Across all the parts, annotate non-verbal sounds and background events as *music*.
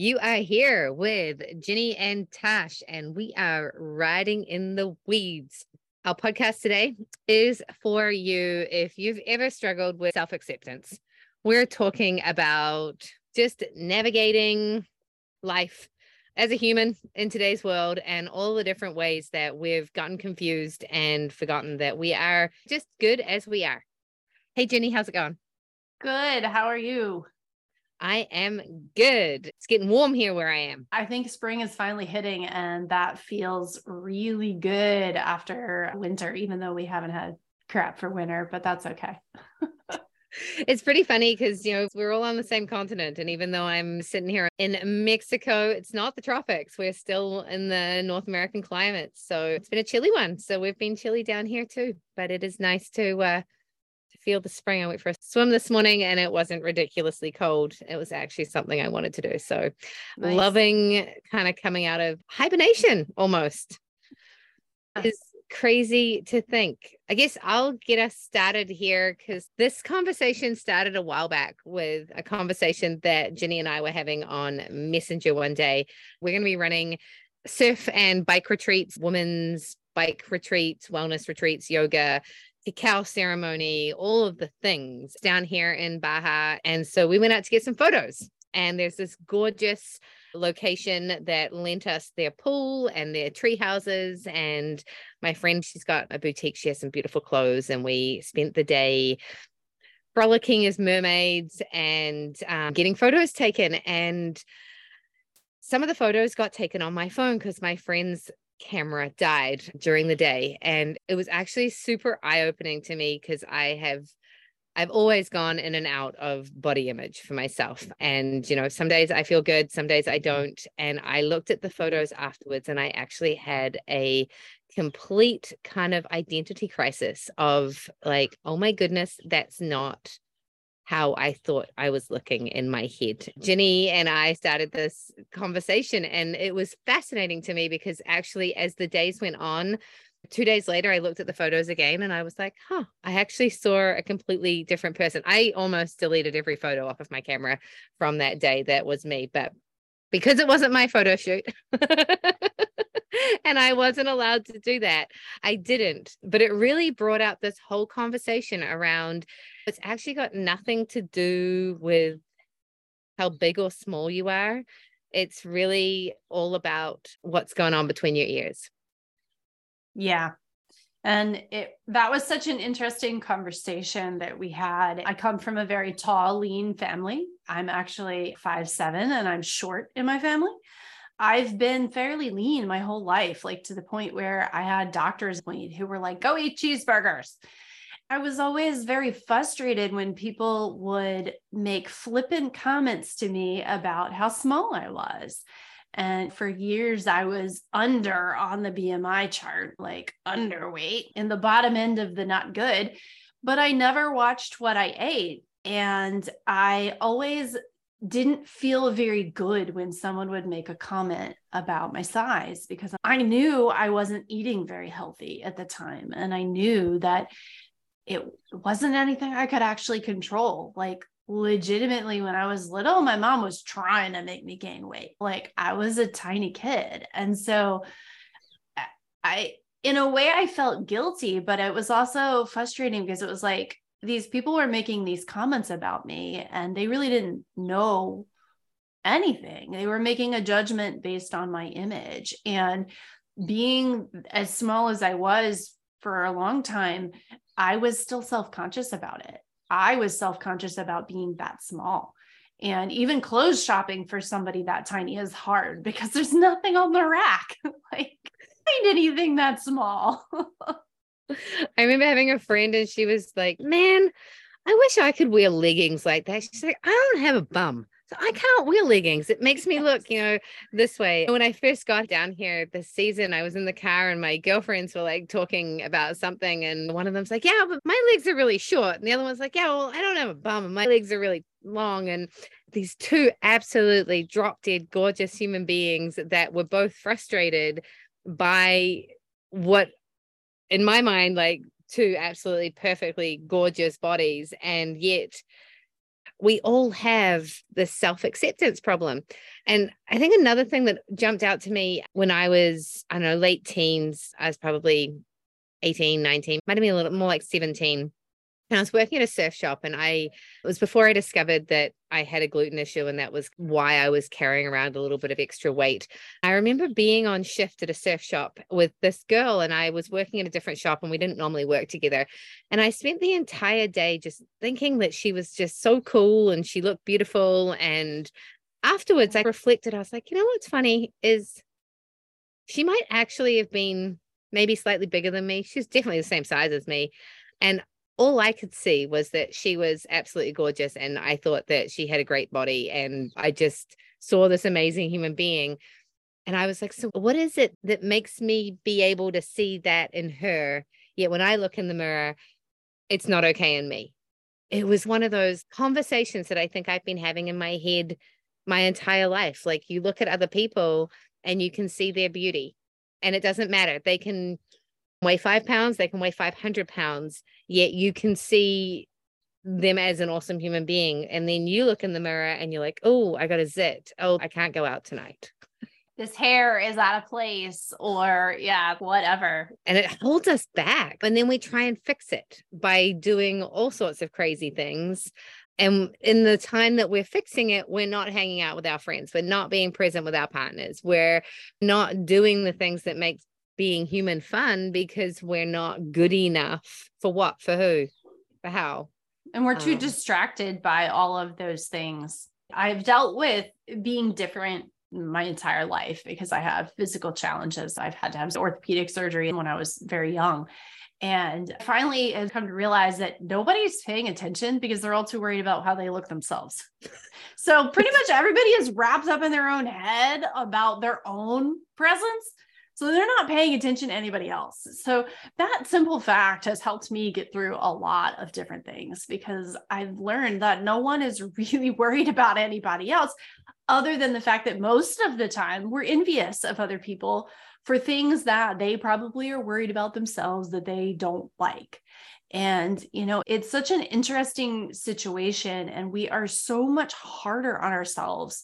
You are here with Ginny and Tash, and we are riding in the weeds. Our podcast today is for you if you've ever struggled with self acceptance. We're talking about just navigating life as a human in today's world and all the different ways that we've gotten confused and forgotten that we are just good as we are. Hey, Ginny, how's it going? Good. How are you? I am good. It's getting warm here where I am. I think spring is finally hitting, and that feels really good after winter, even though we haven't had crap for winter, but that's okay. *laughs* it's pretty funny because you know we're all on the same continent and even though i'm sitting here in mexico it's not the tropics we're still in the north american climate so it's been a chilly one so we've been chilly down here too but it is nice to uh feel the spring. I went for a swim this morning and it wasn't ridiculously cold. It was actually something I wanted to do. So nice. loving kind of coming out of hibernation almost is crazy to think. I guess I'll get us started here because this conversation started a while back with a conversation that Ginny and I were having on Messenger one day. We're going to be running surf and bike retreats, women's bike retreats, wellness retreats, yoga, cacao ceremony, all of the things down here in Baja. And so we went out to get some photos. And there's this gorgeous location that lent us their pool and their tree houses. And my friend, she's got a boutique. She has some beautiful clothes. And we spent the day frolicking as mermaids and um, getting photos taken. And some of the photos got taken on my phone because my friend's camera died during the day and it was actually super eye-opening to me because i have i've always gone in and out of body image for myself and you know some days i feel good some days i don't and i looked at the photos afterwards and i actually had a complete kind of identity crisis of like oh my goodness that's not how I thought I was looking in my head. Ginny and I started this conversation, and it was fascinating to me because actually, as the days went on, two days later, I looked at the photos again and I was like, huh, I actually saw a completely different person. I almost deleted every photo off of my camera from that day that was me, but because it wasn't my photo shoot. *laughs* *laughs* and I wasn't allowed to do that. I didn't. But it really brought out this whole conversation around it's actually got nothing to do with how big or small you are. It's really all about what's going on between your ears. Yeah. And it that was such an interesting conversation that we had. I come from a very tall, lean family. I'm actually five seven and I'm short in my family. I've been fairly lean my whole life, like to the point where I had doctors who were like, go eat cheeseburgers. I was always very frustrated when people would make flippant comments to me about how small I was. And for years, I was under on the BMI chart, like underweight in the bottom end of the not good. But I never watched what I ate. And I always didn't feel very good when someone would make a comment about my size because I knew I wasn't eating very healthy at the time. And I knew that it wasn't anything I could actually control. Like, legitimately, when I was little, my mom was trying to make me gain weight. Like, I was a tiny kid. And so I, in a way, I felt guilty, but it was also frustrating because it was like, these people were making these comments about me and they really didn't know anything. They were making a judgment based on my image. And being as small as I was for a long time, I was still self conscious about it. I was self conscious about being that small. And even clothes shopping for somebody that tiny is hard *laughs* because there's nothing on the rack. *laughs* like, find anything that small. *laughs* *laughs* I remember having a friend and she was like, Man, I wish I could wear leggings like that. She's like, I don't have a bum. So I can't wear leggings. It makes me look, you know, this way. When I first got down here this season, I was in the car and my girlfriends were like talking about something. And one of them's like, Yeah, but my legs are really short. And the other one's like, Yeah, well, I don't have a bum and my legs are really long. And these two absolutely drop dead gorgeous human beings that were both frustrated by what in my mind, like two absolutely perfectly gorgeous bodies. And yet we all have this self acceptance problem. And I think another thing that jumped out to me when I was, I don't know, late teens, I was probably 18, 19, might have been a little more like 17. And I was working at a surf shop, and I it was before I discovered that I had a gluten issue, and that was why I was carrying around a little bit of extra weight. I remember being on shift at a surf shop with this girl, and I was working at a different shop, and we didn't normally work together. And I spent the entire day just thinking that she was just so cool and she looked beautiful. And afterwards, I reflected, I was like, you know what's funny is she might actually have been maybe slightly bigger than me. She's definitely the same size as me. And all I could see was that she was absolutely gorgeous. And I thought that she had a great body. And I just saw this amazing human being. And I was like, so what is it that makes me be able to see that in her? Yet when I look in the mirror, it's not okay in me. It was one of those conversations that I think I've been having in my head my entire life. Like you look at other people and you can see their beauty, and it doesn't matter. They can weigh five pounds, they can weigh 500 pounds, yet you can see them as an awesome human being. And then you look in the mirror and you're like, oh, I got a zit. Oh, I can't go out tonight. This hair is out of place, or yeah, whatever. And it holds us back. And then we try and fix it by doing all sorts of crazy things. And in the time that we're fixing it, we're not hanging out with our friends. We're not being present with our partners. We're not doing the things that make being human fun because we're not good enough for what for who for how? And we're too um, distracted by all of those things. I've dealt with being different my entire life because i have physical challenges. I've had to have orthopedic surgery when i was very young. And finally i've come to realize that nobody's paying attention because they're all too worried about how they look themselves. *laughs* So pretty much everybody is wrapped up in their own head about their own presence so they're not paying attention to anybody else. So that simple fact has helped me get through a lot of different things because I've learned that no one is *laughs* really worried about anybody else other than the fact that most of the time we're envious of other people for things that they probably are worried about themselves that they don't like. And, you know, it's such an interesting situation, and we are so much harder on ourselves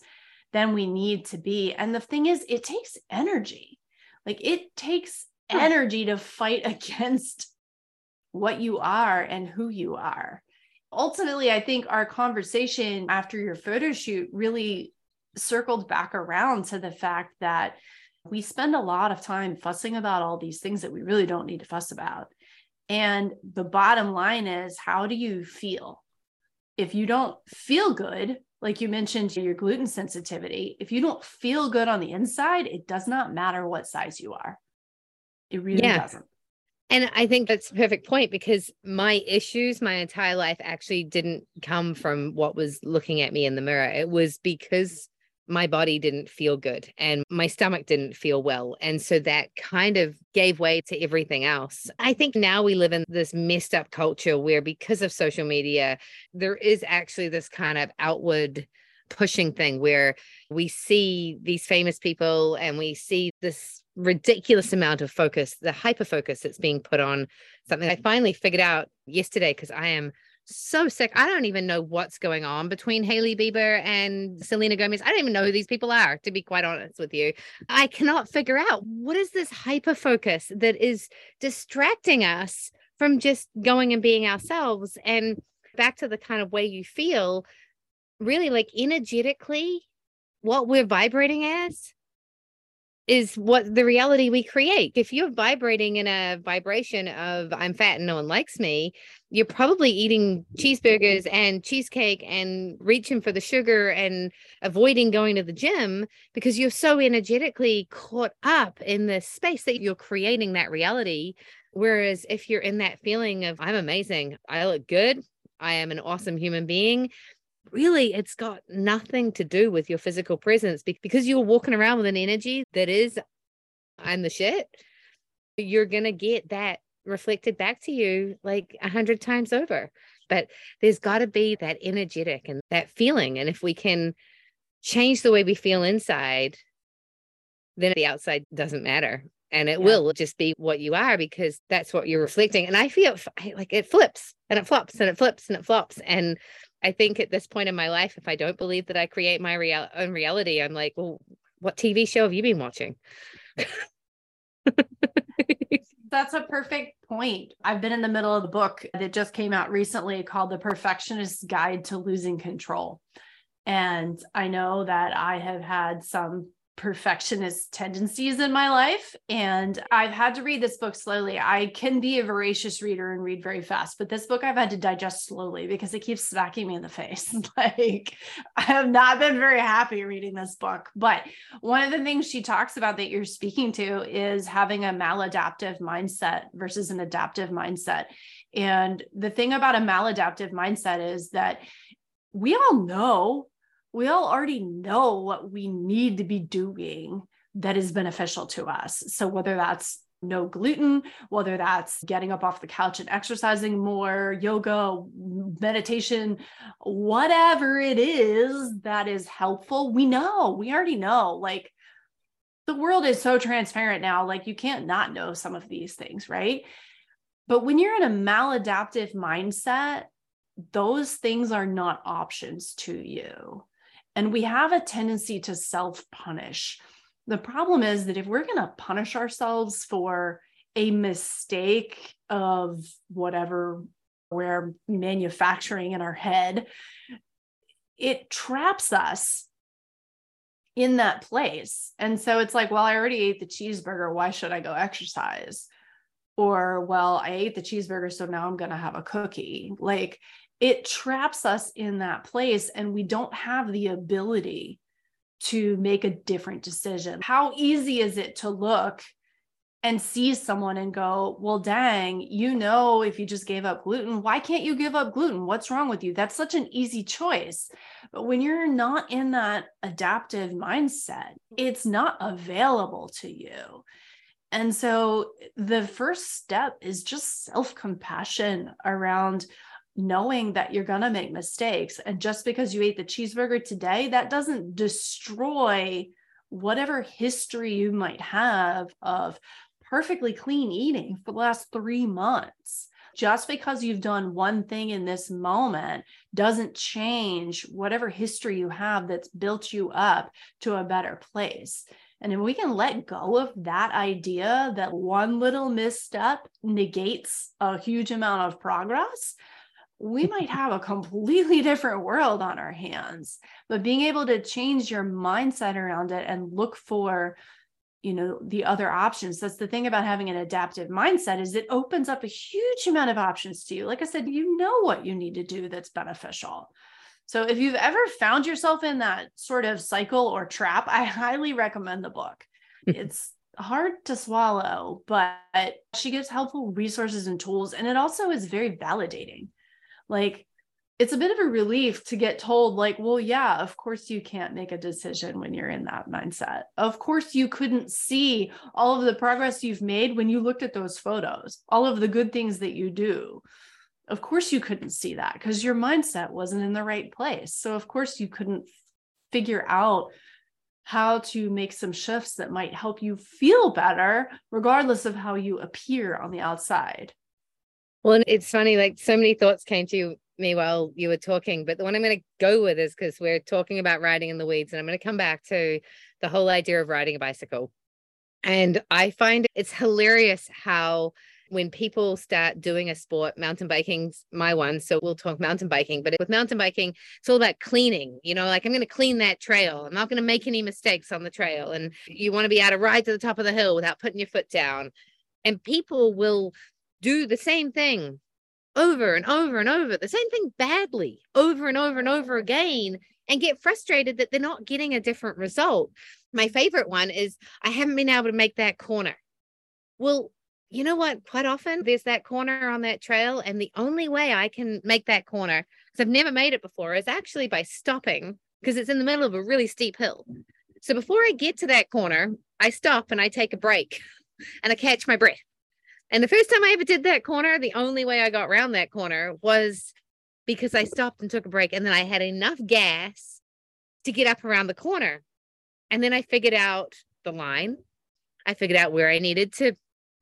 than we need to be. And the thing is, it takes energy. Like it takes energy to fight *laughs* against what you are and who you are. Ultimately, I think our conversation after your photo shoot really circled back around to the fact that we spend a lot of time fussing about all these things that we really don't need to fuss about. And the bottom line is, how do you feel? If you don't feel good, like you mentioned your gluten sensitivity, if you don't feel good on the inside, it does not matter what size you are. It really yeah. doesn't. And I think that's a perfect point because my issues my entire life actually didn't come from what was looking at me in the mirror. It was because my body didn't feel good and my stomach didn't feel well. And so that kind of gave way to everything else. I think now we live in this messed up culture where, because of social media, there is actually this kind of outward pushing thing where we see these famous people and we see this ridiculous amount of focus, the hyper focus that's being put on something I finally figured out yesterday because I am so sick. I don't even know what's going on between Hailey Bieber and Selena Gomez. I don't even know who these people are, to be quite honest with you. I cannot figure out what is this hyper focus that is distracting us from just going and being ourselves. And back to the kind of way you feel, really like energetically, what we're vibrating as is what the reality we create. If you're vibrating in a vibration of I'm fat and no one likes me, you're probably eating cheeseburgers and cheesecake and reaching for the sugar and avoiding going to the gym because you're so energetically caught up in the space that you're creating that reality. Whereas if you're in that feeling of I'm amazing, I look good, I am an awesome human being, really it's got nothing to do with your physical presence because you're walking around with an energy that is I'm the shit. You're going to get that reflected back to you like a hundred times over. But there's got to be that energetic and that feeling. And if we can change the way we feel inside, then the outside doesn't matter. And it yeah. will just be what you are because that's what you're reflecting. And I feel like it flips and it flops and it flips and it flops. And I think at this point in my life, if I don't believe that I create my real- own reality, I'm like, well, what TV show have you been watching? *laughs* That's a perfect point. I've been in the middle of the book that just came out recently called The Perfectionist's Guide to Losing Control. And I know that I have had some perfectionist tendencies in my life and I've had to read this book slowly. I can be a voracious reader and read very fast, but this book I've had to digest slowly because it keeps smacking me in the face. *laughs* like I have not been very happy reading this book. But one of the things she talks about that you're speaking to is having a maladaptive mindset versus an adaptive mindset. And the thing about a maladaptive mindset is that we all know we all already know what we need to be doing that is beneficial to us. So whether that's no gluten, whether that's getting up off the couch and exercising more, yoga, meditation, whatever it is that is helpful, we know, we already know. Like the world is so transparent now, like you can't not know some of these things, right? But when you're in a maladaptive mindset, those things are not options to you. And we have a tendency to self punish. The problem is that if we're going to punish ourselves for a mistake of whatever we're manufacturing in our head, it traps us in that place. And so it's like, well, I already ate the cheeseburger. Why should I go exercise? Or, well, I ate the cheeseburger, so now I'm going to have a cookie. Like, it traps us in that place and we don't have the ability to make a different decision. How easy is it to look and see someone and go, well, dang, you know, if you just gave up gluten, why can't you give up gluten? What's wrong with you? That's such an easy choice. But when you're not in that adaptive mindset, it's not available to you. And so the first step is just self compassion around knowing that you're going to make mistakes. And just because you ate the cheeseburger today, that doesn't destroy whatever history you might have of perfectly clean eating for the last three months. Just because you've done one thing in this moment doesn't change whatever history you have that's built you up to a better place. And if we can let go of that idea that one little misstep negates a huge amount of progress, we might have a completely *laughs* different world on our hands but being able to change your mindset around it and look for you know the other options that's the thing about having an adaptive mindset is it opens up a huge amount of options to you. Like i said you know what you need to do that's beneficial. So if you've ever found yourself in that sort of cycle or trap i highly recommend the book. *laughs* It's hard to swallow but she gives helpful resources and tools and it also is very validating like it's a bit of a relief to get told like well yeah of course you can't make a decision when you're in that mindset. Of course you couldn't see all of the progress you've made when you looked at those photos all of the good things that you do. Of course you couldn't see that because your mindset wasn't in the right place. So of course you couldn't figure out how to make some shifts that might help you feel better regardless of how you appear on the outside well, it's funny, like so many thoughts came to me while you were talking, but the one I'm going to go with is because we're talking about riding in the weeds, and I'm going to come back to the whole idea of riding a bicycle. And I find it's hilarious how when people start doing a sport, mountain biking's my one. So we'll talk mountain biking, but with mountain biking, it's all about cleaning, you know, like I'm going to clean that trail. I'm not going to make any mistakes on the trail. And you want to be able to ride to the top of the hill without putting your foot down. And people will do the same thing over and over and over, the same thing badly over and over and over again, and get frustrated that they're not getting a different result. My favorite one is I haven't been able to make that corner. Well, you know what? Quite often there's that corner on that trail, and the only way I can make that corner, because I've never made it before, is actually by stopping because it's in the middle of a really steep hill. So before I get to that corner, I stop and I take a break *laughs* and I catch my breath and the first time I ever did that corner, the only way I got around that corner was because I stopped and took a break. And then I had enough gas to get up around the corner. And then I figured out the line. I figured out where I needed to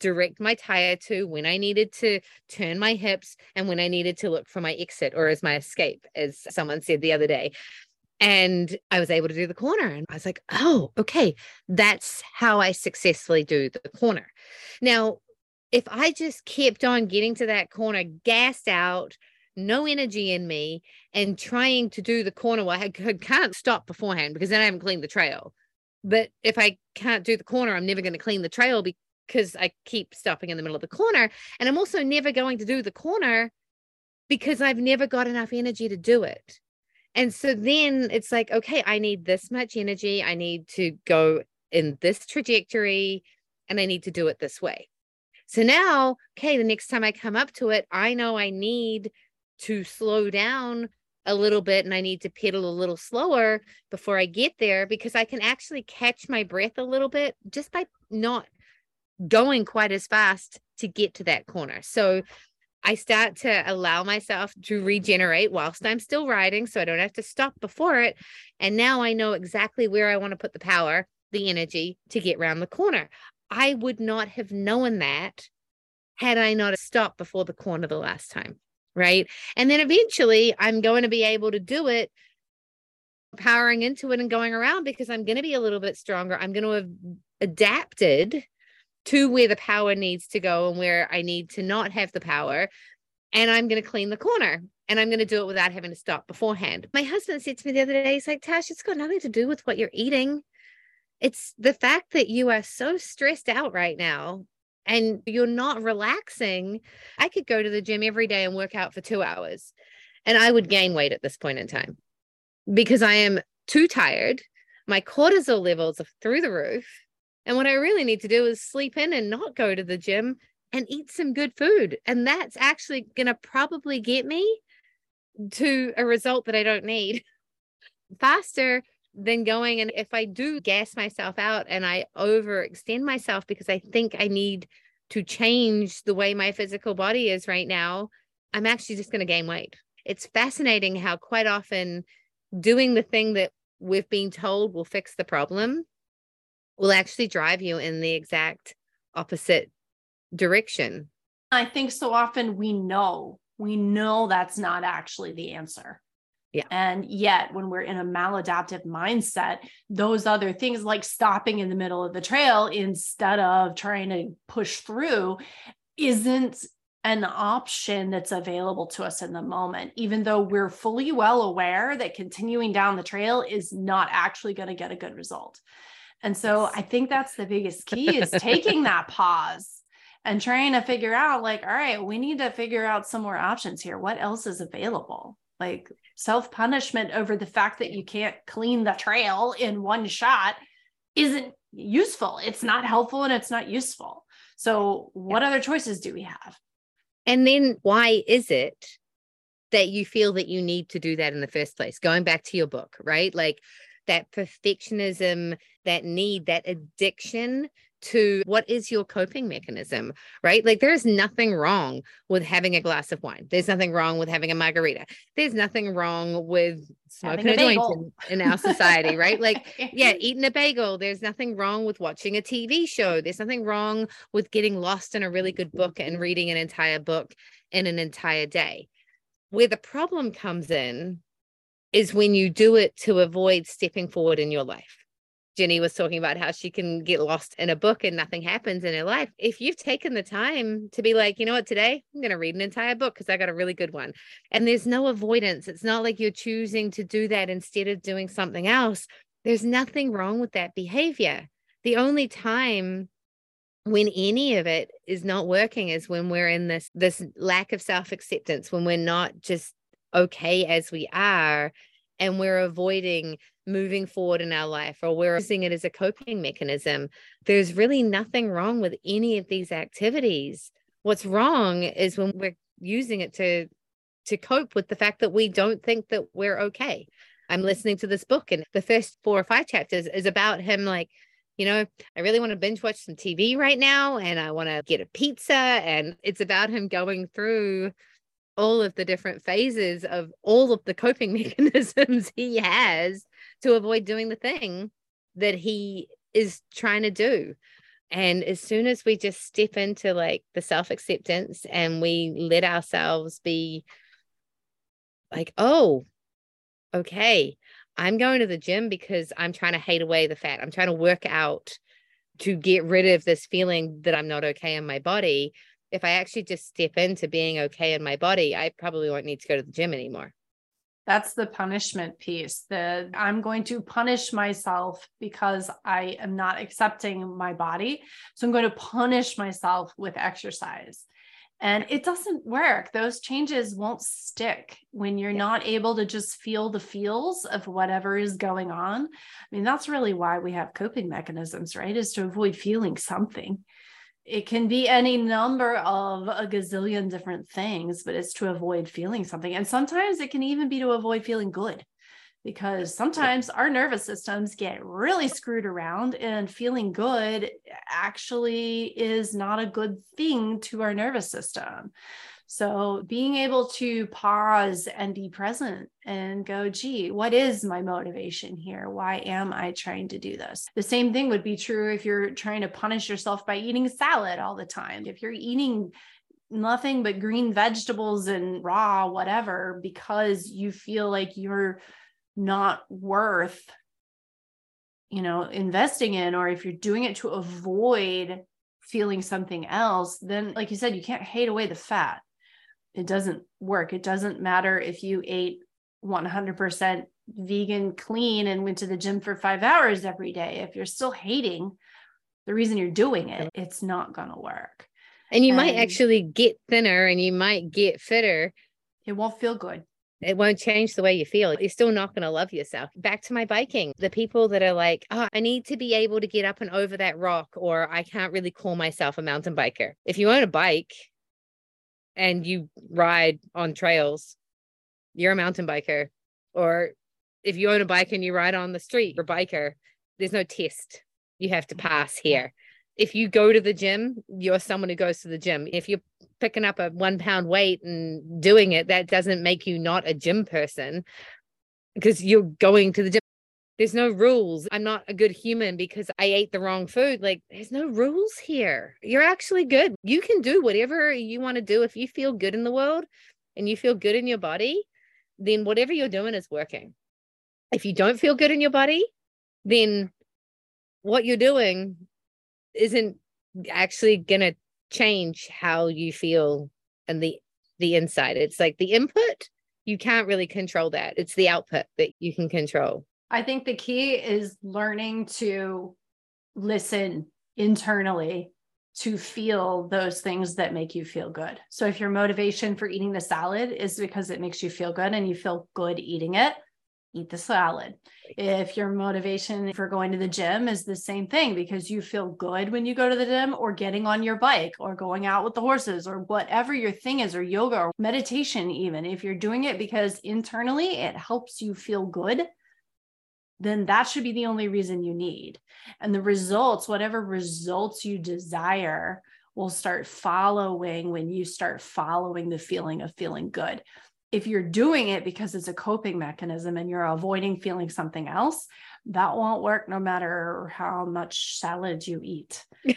direct my tire to, when I needed to turn my hips, and when I needed to look for my exit or as my escape, as someone said the other day. And I was able to do the corner. And I was like, oh, okay, that's how I successfully do the corner. Now, if I just kept on getting to that corner, gassed out, no energy in me, and trying to do the corner, well, I can't stop beforehand because then I haven't cleaned the trail. But if I can't do the corner, I'm never going to clean the trail because I keep stopping in the middle of the corner. And I'm also never going to do the corner because I've never got enough energy to do it. And so then it's like, okay, I need this much energy. I need to go in this trajectory and I need to do it this way. So now, okay, the next time I come up to it, I know I need to slow down a little bit and I need to pedal a little slower before I get there because I can actually catch my breath a little bit just by not going quite as fast to get to that corner. So I start to allow myself to regenerate whilst I'm still riding so I don't have to stop before it. And now I know exactly where I want to put the power, the energy to get around the corner. I would not have known that had I not stopped before the corner the last time right? And then eventually I'm going to be able to do it powering into it and going around because I'm going to be a little bit stronger. I'm going to have adapted to where the power needs to go and where I need to not have the power. And I'm going to clean the corner and I'm going to do it without having to stop beforehand. My husband said to me the other day, he's like, Tash, it's got nothing to do with what you're eating. It's the fact that you are so stressed out right now and you're not relaxing, I could go to the gym every day and work out for two hours and I would gain weight at this point in time because I am too tired. My cortisol levels are through the roof. And what I really need to do is sleep in and not go to the gym and eat some good food. And that's actually going to probably get me to a result that I don't need faster than going and if I do gas myself out and I overextend myself because I think I need to change the way my physical body is right now, I'm actually just going to gain weight. It's fascinating how quite often doing the thing that we've been told will fix the problem will actually drive you in the exact opposite direction. I think so often we know, we know that's not actually the answer. Yeah. And yet, when we're in a maladaptive mindset, those other things like stopping in the middle of the trail instead of trying to push through isn't an option that's available to us in the moment, even though we're fully well aware that continuing down the trail is not actually going to get a good result. And so I think that's the biggest key is taking *laughs* that pause and trying to figure out like, all right, we need to figure out some more options here. What else is available? Like self punishment over the fact that you can't clean the trail in one shot isn't useful. It's not helpful and it's not useful. So, what yeah. other choices do we have? And then, why is it that you feel that you need to do that in the first place? Going back to your book, right? Like that perfectionism, that need, that addiction to what is your coping mechanism, right? Like there's nothing wrong with having a glass of wine. There's nothing wrong with having a margarita. There's nothing wrong with smoking a, a joint in, in, our society, right? Like, *laughs* yeah, eating a bagel. There's nothing wrong with watching a TV show. There's nothing wrong with getting lost in a really good book and reading an entire book in an entire day. Where the problem comes in is when you do it to avoid stepping forward in your life Ginny was talking about how she can get lost in a book and nothing happens in her life. If you've taken the time to be like, you know what, today I'm going to read an entire book because I got a really good one. And there's no avoidance. It's not like you're choosing to do that instead of doing something else. There's nothing wrong with that behavior. The only time when any of it is not working is when we're in this this lack of self-acceptance, when we're not just okay as we are and we're avoiding moving forward in our life or we're using it as a coping mechanism. There's really nothing wrong with any of these activities. What's wrong is when we're using it to to cope with the fact that we don't think that we're okay. I'm listening to this book and the first four or five chapters is about him like you know, I really want to binge watch some TV right now and I want to get a pizza. And it's about him going through all of the different phases of all of the coping *laughs* mechanisms he has to avoid doing the thing that he is trying to do. And as soon as we just step into like the self acceptance and we let ourselves be like, oh, okay, I'm going to the gym because I'm trying to hate away the fat. I'm trying to work out to get rid of this feeling that I'm not okay in my body. If I actually just step into being okay in my body, I probably won't need to go to the gym anymore. That's the punishment piece. The I'm going to punish myself because I am not accepting my body. So I'm going to punish myself with exercise. And it doesn't work. Those changes won't stick when you're yeah. not able to just feel the feels of whatever is going on. I mean, that's really why we have coping mechanisms, right? Is to avoid feeling something it can be any number of a gazillion different things, but it's to avoid feeling something. And sometimes it can even be to avoid feeling good because sometimes our nervous systems get really screwed around and feeling good actually is not a good thing to our nervous system. So being able to pause and be present and go, gee, what is my motivation here? Why am I trying to do this? The same thing would be true if you're trying to punish yourself by eating salad all the time. If you're eating nothing but green vegetables and raw whatever because you feel like you're not worth you know investing in or if you're doing it to avoid feeling something else then like you said you can't hate away the fat it doesn't work. It doesn't matter if you ate 100% vegan clean and went to the gym for five hours every day. If you're still hating the reason you're doing it, it's not going to work. And you and might actually get thinner and you might get fitter. It won't feel good. It won't change the way you feel. You're still not going to love yourself. Back to my biking. The people that are like, oh, I need to be able to get up and over that rock, or I can't really call myself a mountain biker. If you own a bike, and you ride on trails, you're a mountain biker. Or if you own a bike and you ride on the street, you're a biker. There's no test you have to pass here. If you go to the gym, you're someone who goes to the gym. If you're picking up a one pound weight and doing it, that doesn't make you not a gym person because you're going to the gym there's no rules. I'm not a good human because I ate the wrong food. Like, there's no rules here. You're actually good. You can do whatever you want to do. If you feel good in the world and you feel good in your body, then whatever you're doing is working. If you don't feel good in your body, then what you're doing isn't actually going to change how you feel and the the inside. It's like the input, you can't really control that. It's the output that you can control. I think the key is learning to listen internally to feel those things that make you feel good. So if your motivation for eating the salad is because it makes you feel good and you feel good eating it, eat the salad. If your motivation for going to the gym is the same thing because you feel good when you go to the gym or getting on your bike or going out with the horses or whatever your thing is or yoga or meditation even if you're doing it because internally it helps you feel good then that should be the only reason you need. And the results, whatever results you desire, will start following when you start following the feeling of feeling good. If you're doing it because it's a coping mechanism and you're avoiding feeling something else, that won't work no matter how much salad you eat. *laughs*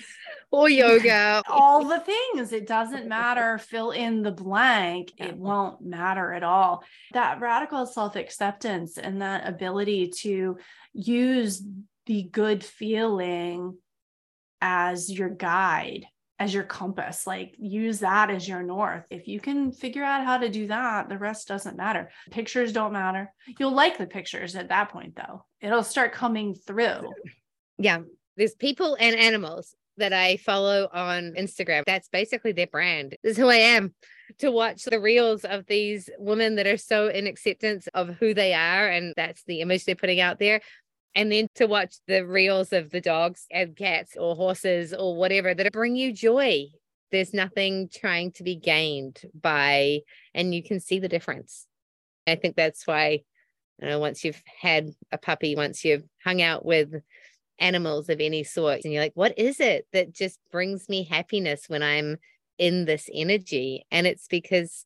or yoga. all the things. It doesn't matter. *laughs* Fill in the blank. It won't matter at all. That radical self acceptance and that ability to use the good feeling as your guide as your compass like use that as your north if you can figure out how to do that the rest doesn't matter pictures don't matter you'll like the pictures at that point though it'll start coming through yeah there's people and animals that I follow on Instagram. That's basically their brand. This is who I am. To watch the reels of these women that are so in acceptance of who they are, and that's the image they're putting out there and then to watch the reels of the dogs and cats or horses or whatever that bring you joy. There's nothing trying to be gained by, and you can see the difference. I think that's why, you know, once you've had a puppy, once you've hung out with animals of any sort, and you're like, what is it that just brings me happiness when I'm in this energy? And it's because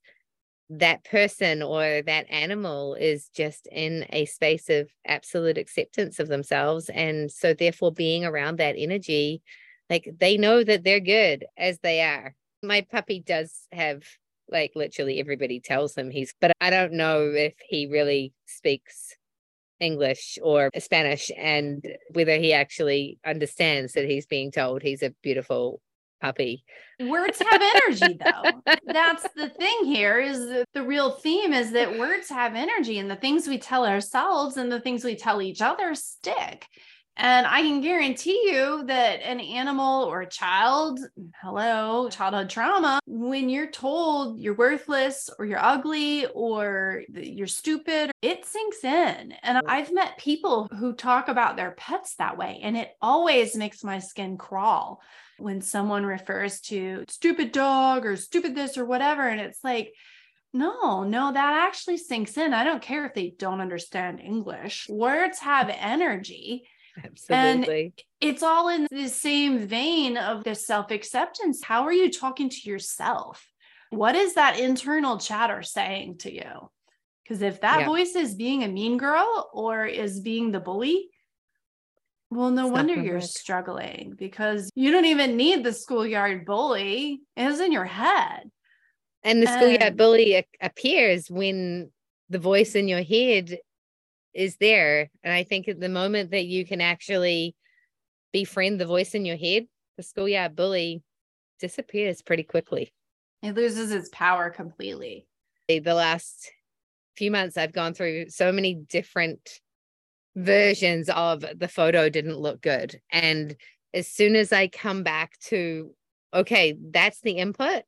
that person or that animal is just in a space of absolute acceptance of themselves and so therefore being around that energy Like they know that they're good as they are. My puppy does have like literally everybody tells him he's, but I don't know if he really speaks English or Spanish and whether he actually understands that he's being told he's a beautiful puppy. Words have energy though. *laughs* That's the thing here is that the real theme is that words have energy and the things we tell ourselves and the things we tell each other stick. And I can guarantee you that an animal or a child, hello, childhood trauma, when you're told you're worthless or you're ugly or you're stupid, it sinks in. And I've met people who talk about their pets that way, and it always makes my skin crawl when someone refers to stupid dog or stupid this or whatever. And it's like, no, no, that actually sinks in. I don't care if they don't understand English. Words have energy Absolutely. And it's all in the same vein of the self acceptance. How are you talking to yourself? What is that internal chatter saying to you? Because if that yeah. voice is being a mean girl or is being the bully, well, no wonder you're struggling because you don't even need the schoolyard bully. It's in your head. And the and, schoolyard bully appears when the voice in your head is there. And I think at the moment that you can actually befriend the voice in your head, the schoolyard bully disappears pretty quickly. It loses its power completely. The last few months, I've gone through so many different versions of the photo didn't look good. And as soon as I come back to, okay, that's the input,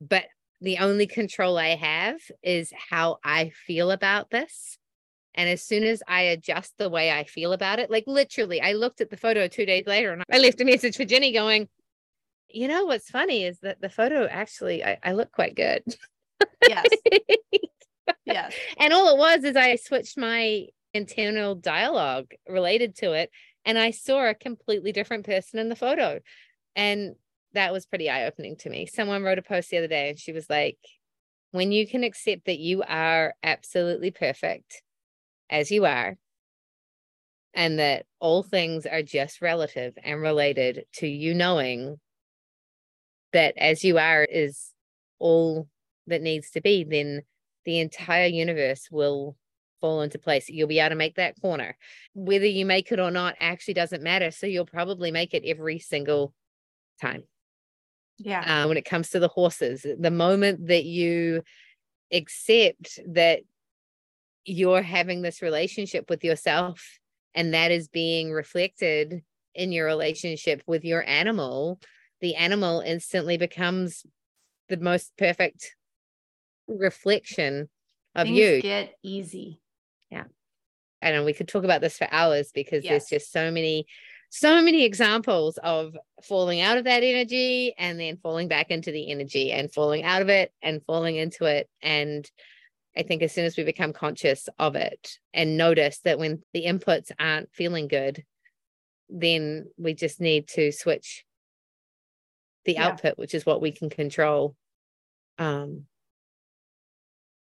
but the only control I have is how I feel about this. And as soon as I adjust the way I feel about it, like literally, I looked at the photo two days later and I left a message for Ginny going, you know, what's funny is that the photo actually, I, I look quite good. Yes. *laughs* yes. And all it was is I switched my internal dialogue related to it and I saw a completely different person in the photo. And that was pretty eye opening to me. Someone wrote a post the other day and she was like, when you can accept that you are absolutely perfect as you are, and that all things are just relative and related to you knowing that as you are is all that needs to be, then the entire universe will fall into place. You'll be able to make that corner. Whether you make it or not actually doesn't matter. So you'll probably make it every single time. Yeah. Uh, when it comes to the horses, the moment that you accept that you're having this relationship with yourself and that is being reflected in your relationship with your animal the animal instantly becomes the most perfect reflection of Things you get easy I know we could talk about this for hours because yes. there's just so many so many examples of falling out of that energy and then falling back into the energy and falling out of it and falling into it and I think as soon as we become conscious of it and notice that when the inputs aren't feeling good, then we just need to switch the yeah. output, which is what we can control. Um,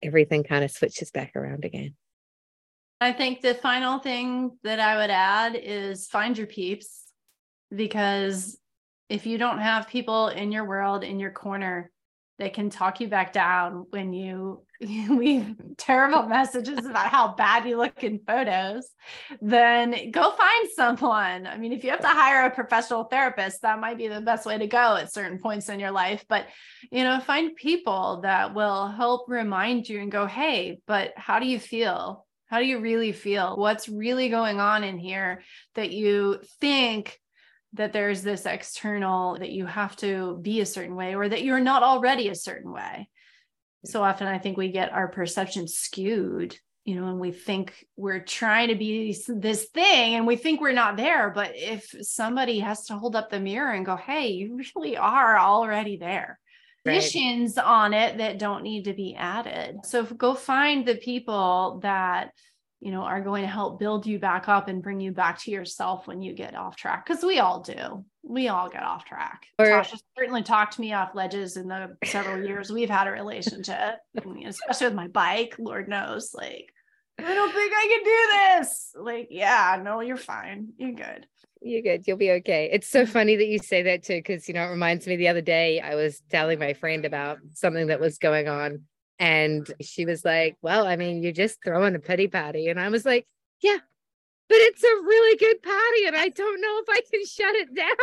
everything kind of switches back around again. I think the final thing that I would add is find your peeps because if you don't have people in your world, in your corner that can talk you back down when you *laughs* leave terrible messages about how bad you look in photos, then go find someone. I mean, if you have to hire a professional therapist, that might be the best way to go at certain points in your life. But, you know, find people that will help remind you and go, hey, but how do you feel? How do you really feel? What's really going on in here that you think that there's this external that you have to be a certain way or that you're not already a certain way. So often I think we get our perception skewed, you know, and we think we're trying to be this thing and we think we're not there. But if somebody has to hold up the mirror and go, hey, you really are already there. Right. Additions on it that don't need to be added. So go find the people that you know, are going to help build you back up and bring you back to yourself when you get off track. Because we all do. We all get off track. Or, Tasha certainly talked me off ledges in the several years we've had a relationship, especially with my bike. Lord knows, like I don't think I can do this. Like, yeah, no, you're fine. You're good. You're good. You'll be okay. It's so funny that you say that too, because, you know, it reminds me the other day I was telling my friend about something that was going on. And she was like, Well, I mean, you're just throwing a pity party. And I was like, Yeah, but it's a really good party. And I don't know if I can shut it down.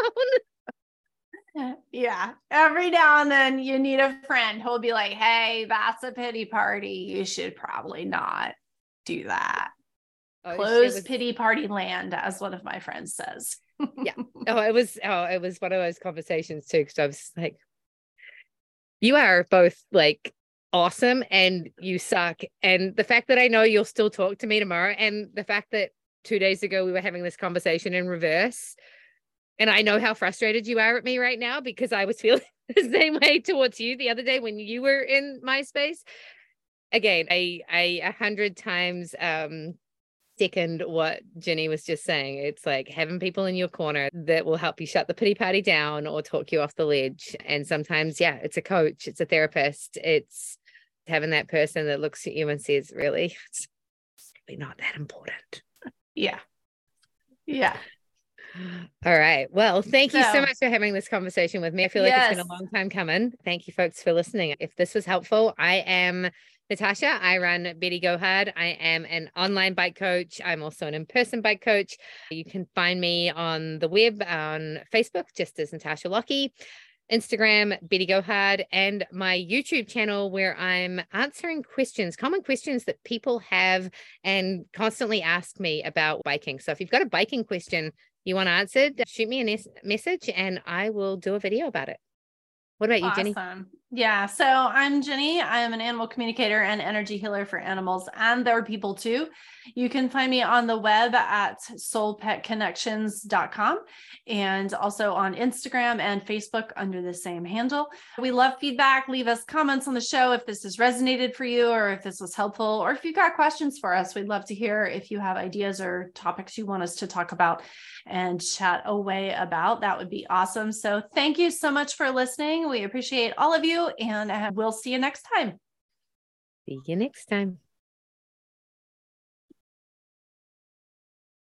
*laughs* Yeah. Every now and then you need a friend who'll be like, Hey, that's a pity party. You should probably not do that. Oh, Close was... pity party land, as one of my friends says. yeah. *laughs* Oh, it was oh, it was one of those conversations too. Cause I was like, you are both like awesome and you suck. And the fact that I know you'll still talk to me tomorrow, and the fact that two days ago we were having this conversation in reverse. And I know how frustrated you are at me right now because I was *laughs* feeling the same way towards you the other day when you were in my space again, I I a hundred times um second what Ginny was just saying. It's like having people in your corner that will help you shut the pity party down or talk you off the ledge. And sometimes, yeah, it's a coach, it's a therapist, it's having that person that looks at you and says, really, *laughs* it's really not that important. Yeah. Yeah. All right. Well, thank so, you so much for having this conversation with me. I feel like yes. it's been a long time coming. Thank you, folks, for listening. If this was helpful, I am Natasha. I run Betty Go Hard. I am an online bike coach. I'm also an in person bike coach. You can find me on the web on Facebook, just as Natasha Lockie. Instagram, Betty Go Hard, and my YouTube channel where I'm answering questions, common questions that people have and constantly ask me about biking. So if you've got a biking question you want answered, shoot me a message and I will do a video about it. What about you, awesome. Ginny? Yeah. So I'm Ginny. I am an animal communicator and energy healer for animals and their people too. You can find me on the web at soulpetconnections.com and also on Instagram and Facebook under the same handle. We love feedback. Leave us comments on the show if this has resonated for you or if this was helpful or if you've got questions for us. We'd love to hear if you have ideas or topics you want us to talk about and chat away about. That would be awesome. So thank you so much for listening. We appreciate all of you and uh, we'll see you next time. See you next time.